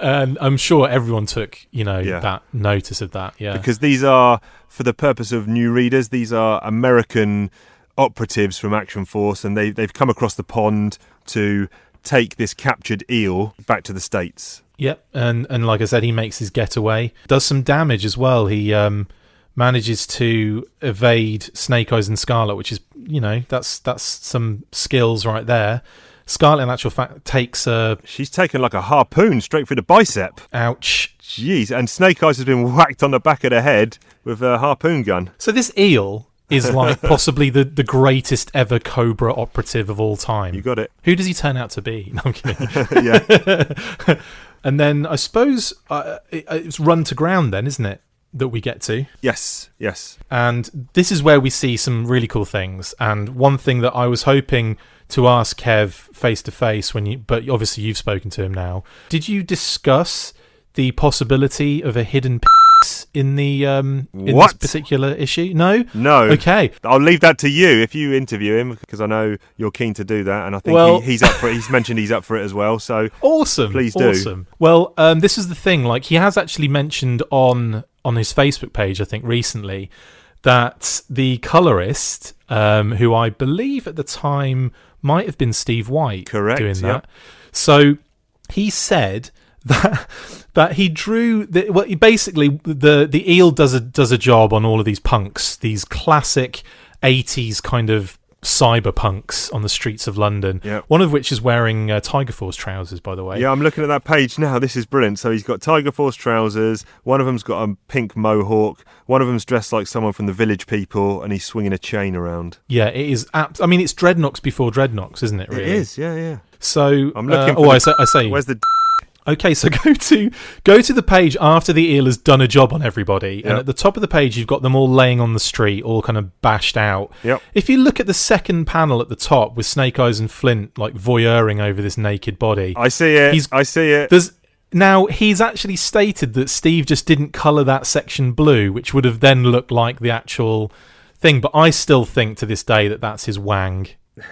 and I'm sure everyone took you know Yeah. that notice of that. Yeah, because these are, for the purpose of new readers, these are American operatives from Action Force, and they they've come across the pond to take this captured eel back to the states. Yep, and and like I said, he makes his getaway. Does some damage as well. He um, manages to evade Snake Eyes and Scarlett, which is you know that's that's some skills right there. Scarlett, in actual fact, takes a She's taken like a harpoon straight through the bicep. ouch. Jeez, and Snake Eyes has been whacked on the back of the head with a harpoon gun. So this eel is like <laughs> possibly the the greatest ever Cobra operative of all time. You got it. Who does he turn out to be? <laughs> No, I'm kidding. <laughs> yeah. and then I suppose uh, it, it's run to ground. Then isn't it that we get to? Yes. Yes. And this is where we see some really cool things. And one thing that I was hoping to ask Kev face to face when you, but obviously you've spoken to him now. Did you discuss the possibility of a hidden piece in the um in this What? particular issue? No. No. Okay. I'll leave that to you if you interview him because I know you're keen to do that, and I think Well- he, he's up for it. He's mentioned he's up for it as well. So <laughs> Awesome. Please do. Awesome. Well, um, this is the thing. Like he has actually mentioned on on his Facebook page, I think recently, that the colorist, um, who I believe at the time might have been Steve White, Correct, doing yep. that. So he said <laughs> that that he drew the, well he basically the the eel does a does a job on all of these punks these classic 80s kind of cyberpunks on the streets of London Yep. one of which is wearing uh, Tiger Force trousers by the way yeah, I'm looking at that page now. This is brilliant. So he's got Tiger Force trousers. One of them's got a pink mohawk. One of them's dressed like someone from the Village People, and he's swinging a chain around. yeah it is abs- I mean it's Dreadnoks before Dreadnoks isn't it really It is. Yeah. Yeah. so I'm looking uh, for oh the- I say, I say Where's the? Okay, so <laughs> go to go to the page after the eel has done a job on everybody, and at the top of the page you've got them all laying on the street, all kind of bashed out. Yep. If you look at the second panel at the top with Snake Eyes and Flint like voyeuring over this naked body, I see it. He's- I see it. there's now he's actually stated that Steve just didn't color that section blue, which would have then looked like the actual thing. But I still think to this day that that's his wang. <laughs>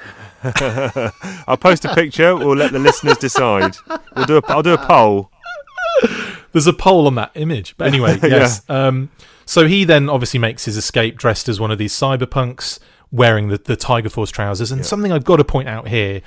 I'll post a picture. We'll let the listeners decide. We'll do a. I'll do a poll. There's a poll on that image. But anyway, <laughs> yes. Um, so he then obviously makes his escape dressed as one of these cyberpunks, wearing the, the Tiger Force trousers. And something I've got to point out here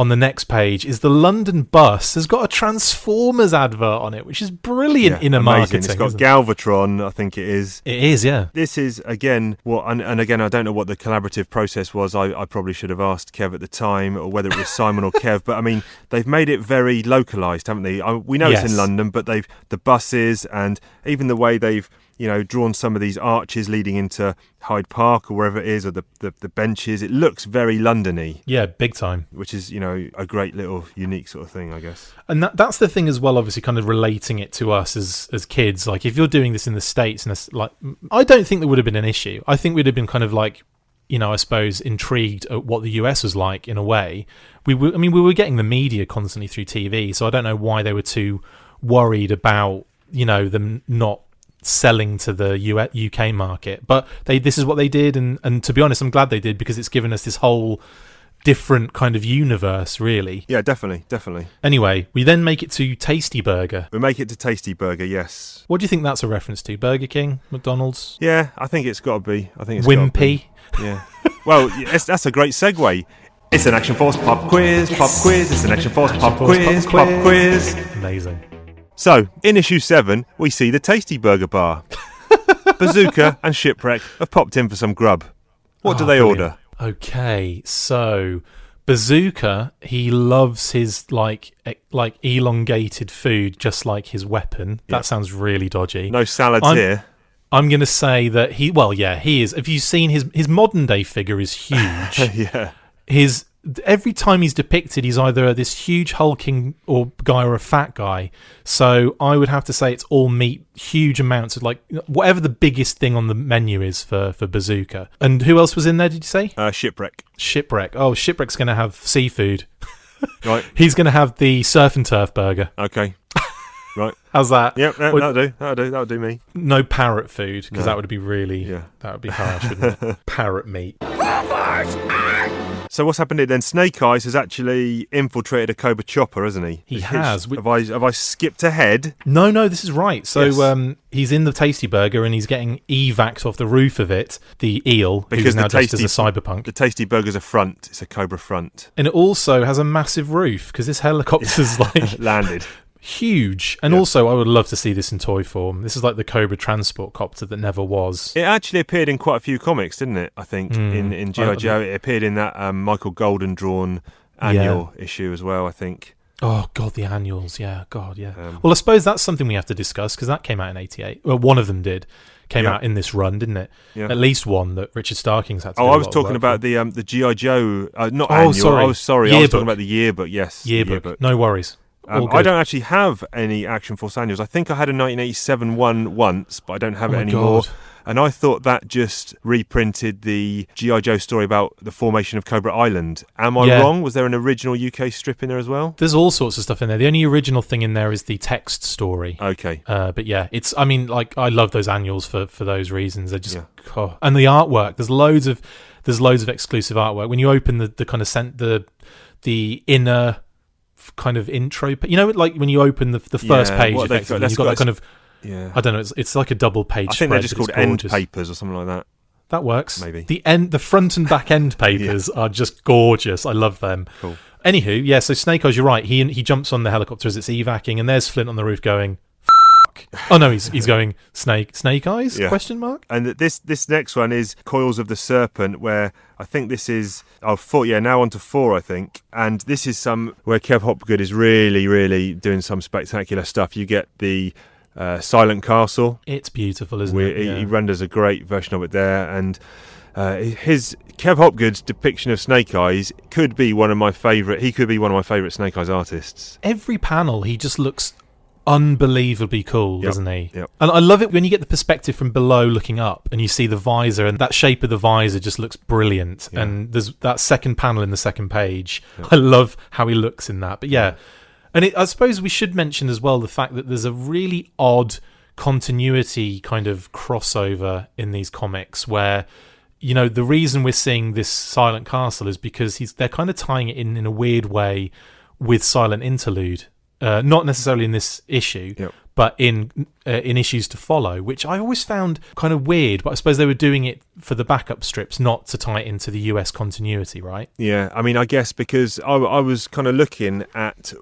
on the next page is the London bus has got a Transformers advert on it, which is brilliant Yeah, in a amazing. marketing. It's got isn't it? Galvatron. I think it is. it is, yeah. This is again what, and, and again, I don't know what the collaborative process was. I, I probably should have asked Kev at the time, or whether it was Simon or <laughs> Kev. But I mean, they've made it very localized, haven't they? I, we know it's in London, but they've the buses and even the way they've you know drawn some of these arches leading into Hyde Park or wherever it is, or the the, the benches. It looks very Londony, Yeah, big time. which is you know a great little unique sort of thing, I guess. And that, that's the thing as well. Obviously, kind of relating it to us as as kids. Like, if you're doing this in the states, and it's like, I don't think there would have been an issue. I think we'd have been kind of like, you know, I suppose intrigued at what the US was like in a way. We were, I mean, we were getting the media constantly through TV, so I don't know why they were too worried about, you know, them not selling to the U- UK market. But they, this is what they did, and and to be honest, I'm glad they did because it's given us this whole different kind of universe, really. Yeah, definitely, definitely. Anyway, we then make it to Tasty Burger. We make it to Tasty Burger, yes. What do you think that's a reference to? Burger King, McDonald's, Yeah, I think it's got to be. I think it's be. Wimpy. Yeah. <laughs> Well, that's a great segue. It's an Action Force pop quiz, pop quiz. It's an Action Force pop quiz, pop quiz. Amazing. So, in issue seven, we see the Tasty Burger Bar. <laughs> Bazooka and Shipwreck have popped in for some grub. What do Oh, they brilliant. order? Okay, so Bazooka, he loves his like e- like elongated food, just like his weapon. Yeah. That sounds really dodgy. No salads I'm- here. I'm gonna say that he. Well, yeah, he is. Have you seen his his modern day figure is <laughs> huge. yeah. his every time he's depicted he's either this huge hulking or guy or a fat guy so i would have to say it's all meat huge amounts of like whatever the biggest thing on the menu is for for bazooka and who else was in there did you say Uh, shipwreck. shipwreck oh shipwreck's gonna have seafood <laughs> Right. he's gonna have the surf and turf burger Okay. Right. <laughs> how's that Yep. That, Would- that'll do. That'll do. That'll do me. no parrot food because No. that would be really Yeah. that would be harsh wouldn't it? <laughs> parrot meat So what's happened then? Snake Eyes has actually infiltrated a Cobra Chopper, hasn't he? He has. Have I have I skipped ahead? No, no, this is right. So Yes. um, he's in the Tasty Burger and he's getting evac off the roof of it. The eel, Because who's now dressed as a cyberpunk, The Tasty Burger's a front. It's a Cobra front. and it also has a massive roof because this helicopter's <laughs> like <laughs> Landed. Huge. And Yeah. also, I would love to see this in toy form. This is like the Cobra transport copter that never was. It actually appeared in quite a few comics, didn't it? I think Mm. in in GI Joe, it appeared in that um, Michael Golden drawn annual issue as well. I think. Oh god, the annuals, yeah, god, yeah. Um, well, I suppose that's something we have to discuss because that came out in '88. Well, one of them did came Yeah. out in this run, didn't it? Yeah. At least one that Richard Starkings had. to Oh, I was talking about for. the um, the GI Joe, uh, not Oh, annual. sorry. I was sorry. I was talking about the yearbook. Yes, the yearbook. No worries. Um, I don't actually have any Action Force annuals. I think I had a 1987 one once, but I don't have Oh it anymore. God. And I thought that just reprinted the GI Joe story about the formation of Cobra Island. Am I Yeah. wrong? Was there an original UK strip in there as well? There's all sorts of stuff in there. The only original thing in there is the text story. Okay. Uh, but yeah, it's. I mean, like I love those annuals for for those reasons. They're just Yeah. oh. and the artwork. There's loads of there's loads of exclusive artwork. When you open the the kind of sent the the inner kind of intro, you know, like when you open the the first Yeah, page, got- you've got go- that kind of Yeah. I don't know. It's it's like a double page. I think they're just called end papers or something like that. That works. Maybe. the end, the front and back end <laughs> papers are just gorgeous. I love them. Cool. Anywho, yeah. So Snake Eyes, you're right. He he jumps on the helicopter as it's evacing, and there's Flint on the roof going. Oh no, he's he's going snake snake eyes Yeah. question mark. And this this next one is Coils of the Serpent, where I think this is oh four yeah now on to four I think, and this is some where Kev Hopgood is really really doing some spectacular stuff. You get the uh, Silent Castle, It's beautiful, isn't it? he, he renders a great version of it there, and uh, his Kev Hopgood's depiction of Snake Eyes could be one of my favourite. He could be one of my favourite Snake Eyes artists. Every panel, he just looks unbelievably cool, Yep, doesn't he? yep. And I love it when you get the perspective from below looking up and you see the visor and that shape of the visor just looks brilliant. Yeah. And there's that second panel in the second page. <laughs> I love how he looks in that. But yeah. And it, I suppose we should mention as well the fact that there's a really odd continuity kind of crossover in these comics where you know the reason we're seeing this silent castle is because he's they're kind of tying it in in a weird way with silent interlude uh, not necessarily in this issue Yep. but in uh, in issues to follow which i always found kind of weird but i suppose they were doing it for the backup strips not to tie it into the us continuity right Yeah, I mean, I guess because I, I was kind of looking at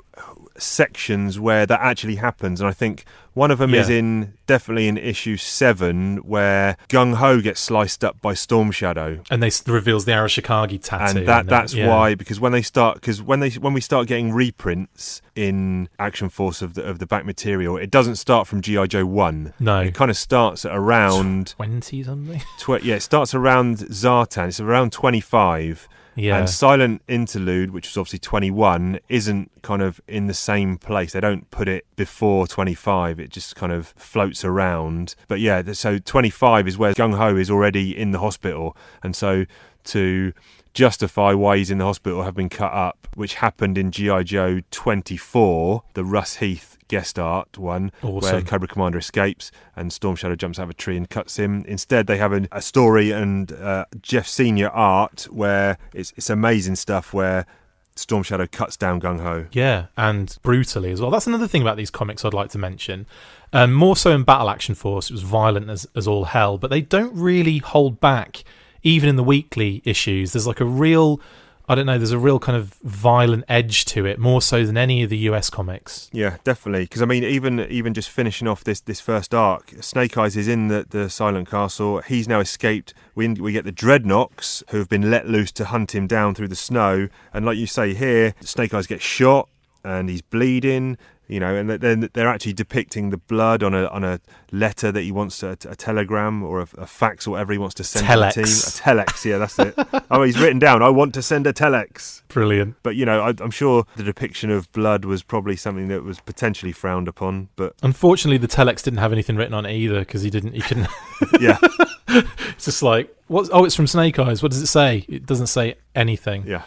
sections where that actually happens, and I think one of them is in definitely in issue seven where Gung Ho gets sliced up by Storm Shadow. and they reveals the arashikage tattoo And that then- that's yeah. why because when they start because when they when we start getting reprints in Action Force of the of the back material, it doesn't start from GI Joe one. no It kind of starts at around 20 something tw- yeah, it starts around Zartan. It's around twenty five. Yeah And Silent Interlude, which was obviously 21, isn't kind of in the same place. They don't put it before 25. It just kind of floats around. But yeah, so 25 is where Gung Ho is already in the hospital. And so to justify why he's in the hospital have been cut up, which happened in G.I. Joe 24, the Russ Heath guest art one, where Cobra Commander escapes and Storm Shadow jumps out of a tree and cuts him. Instead, they have a, a story and uh, Geoff Senior art where it's it's amazing stuff where Storm Shadow cuts down Gung Ho. Yeah, and brutally as well. That's another thing about these comics I'd like to mention. Um, more so in Battle Action Force, it was violent as, as all hell, but they don't really hold back, even in the weekly issues. There's like a real, I don't know, there's a real kind of violent edge to it, more so than any of the US comics. Yeah, definitely. Because I mean, even even just finishing off this this first arc, Snake Eyes is in the, the Silent Castle. He's now escaped. We we get the Dreadnoks who have been let loose to hunt him down through the snow. And like you say here, Snake Eyes gets shot and he's bleeding. You know, and then they're actually depicting the blood on a on a letter that he wants to a telegram or a, a fax or whatever he wants to send to the team. A telex, yeah, that's it. <laughs> oh, he's written down. I want to send a telex. Brilliant. But you know, I, I'm sure the depiction of blood was probably something that was potentially frowned upon. But Unfortunately, the telex didn't have anything written on it either because he didn't. He couldn't. <laughs> yeah, <laughs> it's just like, what? Oh, it's from Snake Eyes. What does it say? It doesn't say anything. yeah,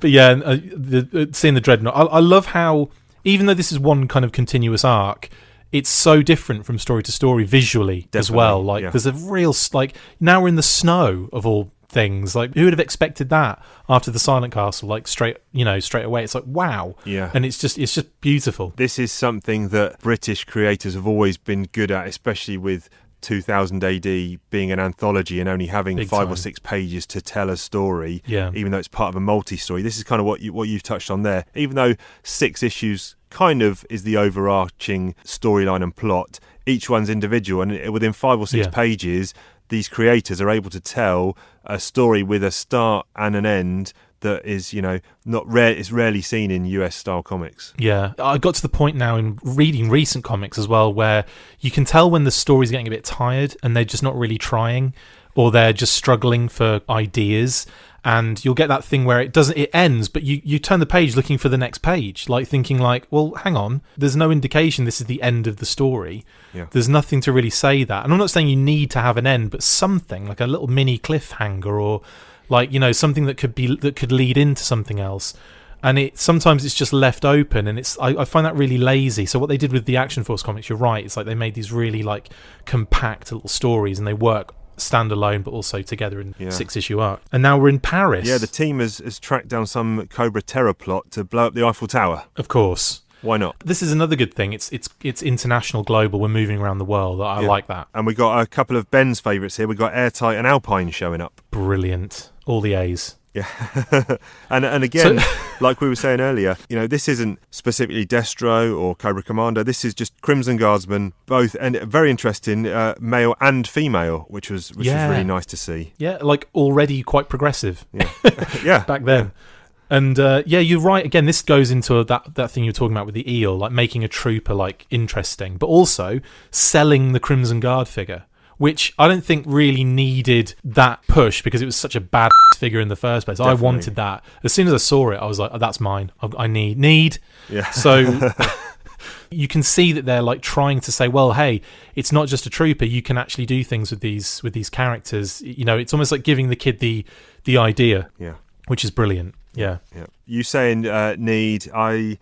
But yeah, uh, the, uh, seeing the Dreadnoks, I, I love how even though this is one kind of continuous arc, it's so different from story to story visually as well. Like yeah. there's a real like now we're in the snow of all things. Like who would have expected that after the Silent Castle? Like straight, you know, straight away. It's like wow. Yeah. And it's just it's just beautiful. This is something that British creators have always been good at, especially with 2000 AD being an anthology and only having Big five time. or six pages to tell a story. Yeah. Even though it's part of a multi-story, this is kind of what you what you've touched on there. Even though six issues kind of is the overarching storyline and plot, each one's individual, and within five or six Yeah. pages, these creators are able to tell a story with a start and an end that is, you know, not rare. It's rarely seen in US style comics. Yeah, I got to the point now in reading recent comics as well where you can tell when the story's getting a bit tired and they're just not really trying or they're just struggling for ideas and you'll get that thing where it doesn't it ends but you you turn the page looking for the next page like thinking like well hang on there's no indication this is the end of the story Yeah. there's nothing to really say that and i'm not saying you need to have an end but something like a little mini cliffhanger or like you know something that could be that could lead into something else and it sometimes it's just left open and it's I, I find that really lazy so what they did with the action force comics you're right it's like they made these really like compact little stories and they work standalone but also together in Yeah. six issue arc and now we're in paris Yeah, the team has, has tracked down some Cobra Terror plot to blow up the Eiffel Tower. of course Why not? this is another good thing it's it's it's international global we're moving around the world i Yeah. like that And we got a couple of Ben's favourites here. We got Airtight and Alpine showing up. brilliant all the a's Yeah, <laughs> and and again, So- <laughs> like we were saying earlier, you know, this isn't specifically Destro or Cobra Commander. This is just Crimson Guardsmen, both and very interesting, uh, male and female, which was which Yeah. was really nice to see. yeah like already quite progressive Yeah, <laughs> yeah, back then. And uh, yeah, you're right. Again, this goes into that that thing you were talking about with the eel, like making a trooper like interesting, but also selling the Crimson Guard figure, which I don't think really needed that push because it was such a bad <laughs> figure in the first place. I wanted that. As soon as I saw it, I was like, oh, "That's mine. I, I need need." yeah. So <laughs> <laughs> you can see that they're like trying to say, well, hey, it's not just a trooper. You can actually do things with these with these characters. You know, it's almost like giving the kid the the idea, yeah. which is brilliant. Yeah. Yeah. You saying uh, need? I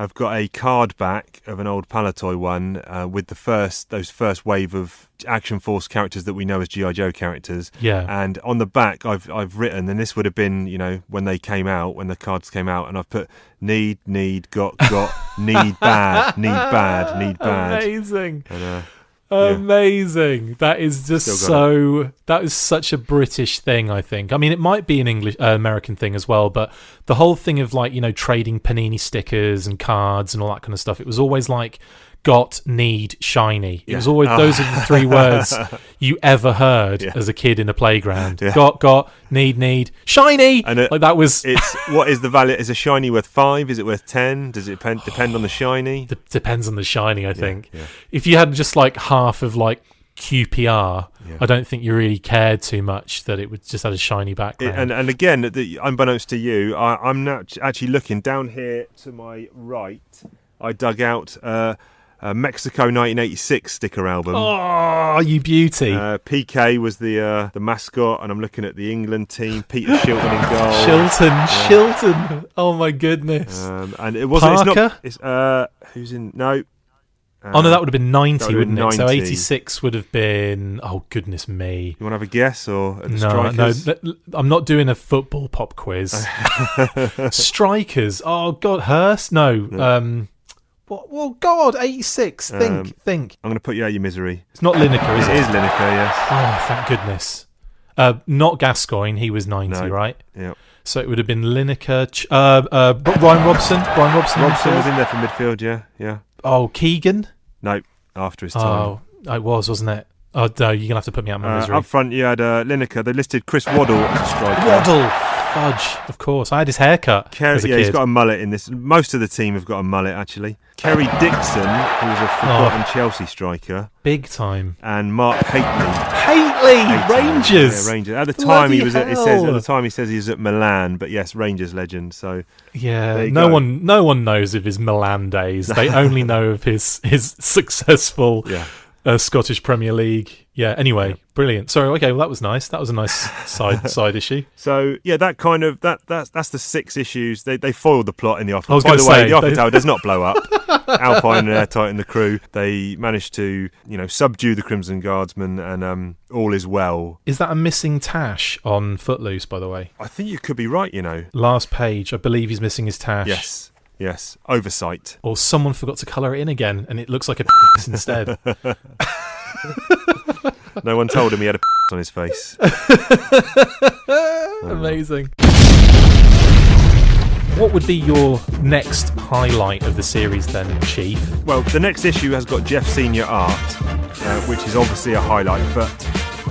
have got a card back of an old Palitoy one uh, with the first those first wave of Action Force characters that we know as GI Joe characters. Yeah. And on the back, I've I've written, and this would have been you know when they came out, when the cards came out, and I've put need, need, got, got, need bad, need bad, need bad. <laughs> Amazing. And, uh, Amazing. That is just so that is such a British thing, I think. I mean, it might be an English uh, American thing as well, but the whole thing of like, you know, trading panini stickers and cards and all that kind of stuff, it was always like got, need, shiny. It was Yeah. always those are the three words <laughs> you ever heard Yeah. as a kid in a playground. Yeah. Got, got, need, need, shiny. And it- like that was <laughs> it's what is the value? Is a shiny worth five? Is it worth ten? Does it depend, depend on the <sighs> shiny? D- depends on the shiny, I think. If you had just like half of like QPR, Yeah. I don't think you really cared too much that it would just had a shiny It, background. and and again, the, unbeknownst to you, I, I'm not actually looking down here to my right. I dug out uh, a Mexico 1986 sticker album. oh, you beauty. Uh, Pique was the uh, the mascot, and I'm looking at the England team. Peter Shilton in goal. <laughs> Shilton, Shilton. Oh my goodness. Um, and it wasn't. It's Parker? not. It's uh, who's in? No. Uh, oh no, that would have been 90, would wouldn't been it? So 86 would have been. Oh goodness me. You want to have a guess or No, strikers? no, I'm not doing a football pop quiz. <laughs> Strikers. Oh God, Hurst. No. Um. Well, well, God, 86. Think, Um, think. I'm going to put you out of your misery. It's not Lineker, is It it? is Lineker, yes. Oh, thank goodness. Uh, not Gascoigne. He was 90, No. right? Yeah. So it would have been Lineker. Ch- uh, uh, B- Ryan Robson. Bryan Robson. Robson was in there for midfield, yeah, yeah. Oh, Keegan. No, after his time. Oh, it was, wasn't it? Oh no, you're gonna have to put me out of my Uh, misery. up front, you had uh, Lineker. They listed Chris Waddle as a striker. Waddle, fudge. Of course, I had his haircut Kerry, as a yeah, kid. he's got a mullet in this. Most of the team have got a mullet, actually. Kerry Dixon, who was a forgotten oh. Chelsea striker, Big time. and Mark Hateley. Hateley, Hateley, Rangers. Yeah, Rangers. At the time, he was. At, it says at the time he says he was at Milan, but yes, Rangers legend. So Yeah, no go. one, no one knows of his Milan days. They only <laughs> know of his his successful yeah, uh, Scottish Premier League. Yeah. Anyway, brilliant. Sorry. Okay. Well, that was nice. That was a nice <laughs> side side issue. So yeah, that kind of that that's that's the six issues. They they foiled the plot in the I Eiffel. was By the gonna way, say, the Eiffel they- Tower does not blow up. <laughs> Alpine and Airtight and the crew they managed to you know subdue the Crimson Guardsmen and um, all is well. Is that a missing tash on Footloose? By the way, I think you could be right. You know. last page. I believe he's missing his tash. Yes. Yes. Oversight. Or someone forgot to colour it in again, and it looks like a <laughs> instead. <laughs> No one told him he had a <laughs> on his face. Amazing. What would be your next highlight of the series then, Chief? Well, the next issue has got Geoff Senior art, uh, which is obviously a highlight. But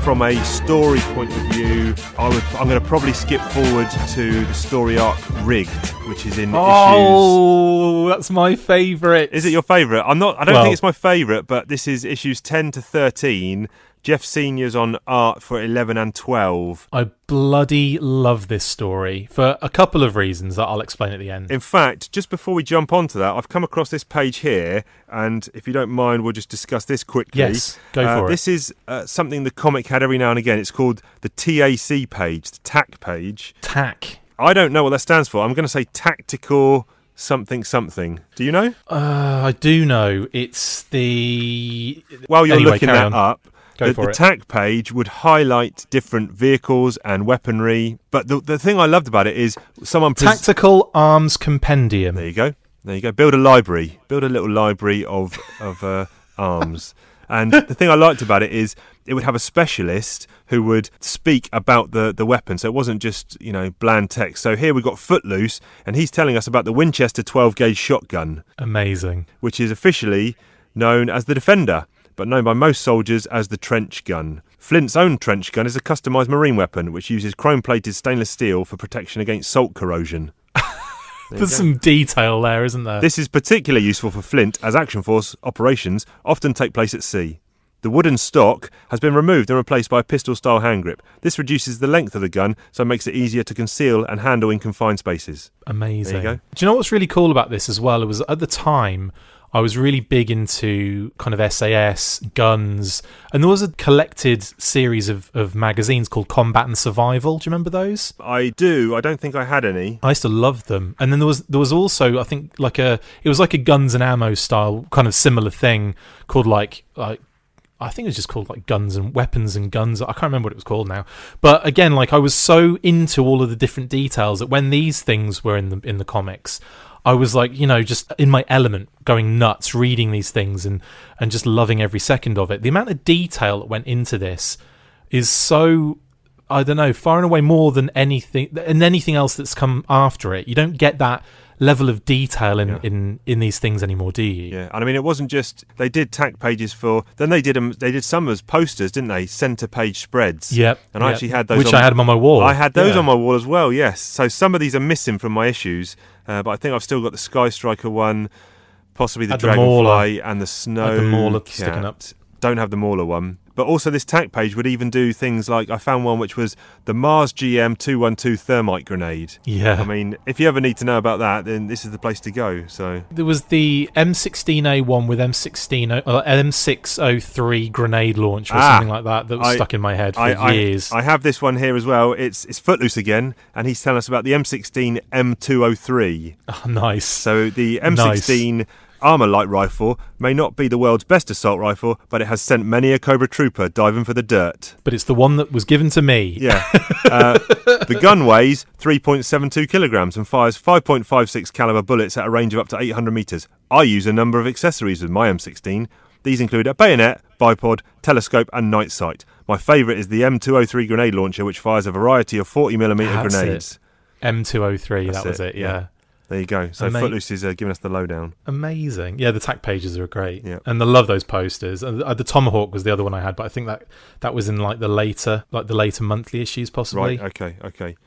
from a story point of view, I would I'm going to probably skip forward to the story arc Rigged, which is in oh, issues. Oh, that's my favourite. Is it your favourite? I'm not. I don't Well- think it's my favourite, but this is issues 10 to 13. Geoff Senior's on art for 11 and 12. I bloody love this story for a couple of reasons that I'll explain at the end. In fact, just before we jump onto that, I've come across this page here, and if you don't mind, we'll just discuss this quickly. Yes, go Uh, for it. This is uh, something the comic had every now and again. It's called the TAC page, the TAC page. TAC. I don't know what that stands for. I'm going to say tactical something something. Do you know? Uh, I do know it's the. While you're Anyway, looking that on. up, Go the, for the it. TAC page would highlight different vehicles and weaponry. But the, the thing I loved about it is someone. pres- Tactical Arms Compendium. There you go. There you go. Build a library. Build a little library of of uh, <laughs> arms. And the thing I liked about it is it would have a specialist who would speak about the, the weapon. So it wasn't just, you know, bland text. So here we've got Footloose, and he's telling us about the Winchester 12 gauge shotgun, Amazing. which is officially known as the Defender, but known by most soldiers as the trench gun. Flint's own trench gun is a customised marine weapon which uses chrome plated stainless steel for protection against salt corrosion. There's some detail there, isn't there? This is particularly useful for Flint as Action Force operations often take place at sea. The wooden stock has been removed and replaced by a pistol style hand grip. This reduces the length of the gun, so it makes it easier to conceal and handle in confined spaces. Amazing. There you go. Do you know what's really cool about this as well? It was at the time I was really big into kind of SAS, guns, and there was a collected series of, of magazines called Combat and Survival. Do you remember those? I do. I don't think I had any. I used to love them. And then there was there was also I think like a it was like a guns and ammo style kind of similar thing called like like I think it was just called like guns and weapons and guns. I can't remember what it was called now. But again, like I was so into all of the different details that when these things were in the in the comics, I was like, you know, just in my element, going nuts, reading these things and and just loving every second of it. The amount of detail that went into this is so I don't know, far and away more than anything and anything else that's come after it. You don't get that level of detail in, Yeah. in, in these things anymore, do you? Yeah, and I mean it wasn't just they did TAC pages for. Then they did them. They did some as posters, didn't they? Centre page spreads. Yep. And I actually had those. Which on, I had them on my wall. I had those Yeah. on my wall as well. Yes. So some of these are missing from my issues, uh, but I think I've still got the Sky Striker one, possibly the Had. Dragonfly and the Snow. the Mauler sticking up. Don't have the Mauler one. But also, this TAC page would even do things like I found one which was the Mars GM 212 thermite grenade. Yeah. I mean, if you ever need to know about that, then this is the place to go. So, There was the M16A1 with M16 uh, M603 grenade launcher or Ah, something like that that was I- stuck in my head for I, I- years. I have this one here as well. It's it's Footloose again, and he's telling us about the M16 M203. <laughs> oh, nice. So the M16 ArmaLite rifle may not be the world's best assault rifle, but it has sent many a Cobra trooper diving for the dirt. But it's the one that was given to me. Yeah. Uh, the gun weighs 3.72 kilograms and fires 5.56 caliber bullets at a range of up to 800 meters. I use a number of accessories with my M16. These include a bayonet, bipod, telescope, and night sight. My favourite is the M203 grenade launcher, which fires a variety of 40mm That's it. grenades. M203, That's that was it, it, yeah. There you go. So Ama- Footloose is uh, giving us the lowdown. Amazing. Yeah, the TAC pages are great. Yeah. And I love those posters. And uh, the Tomahawk was the other one I had, but I think that that was in like the later like the later monthly issues possibly. Right. Okay. Okay.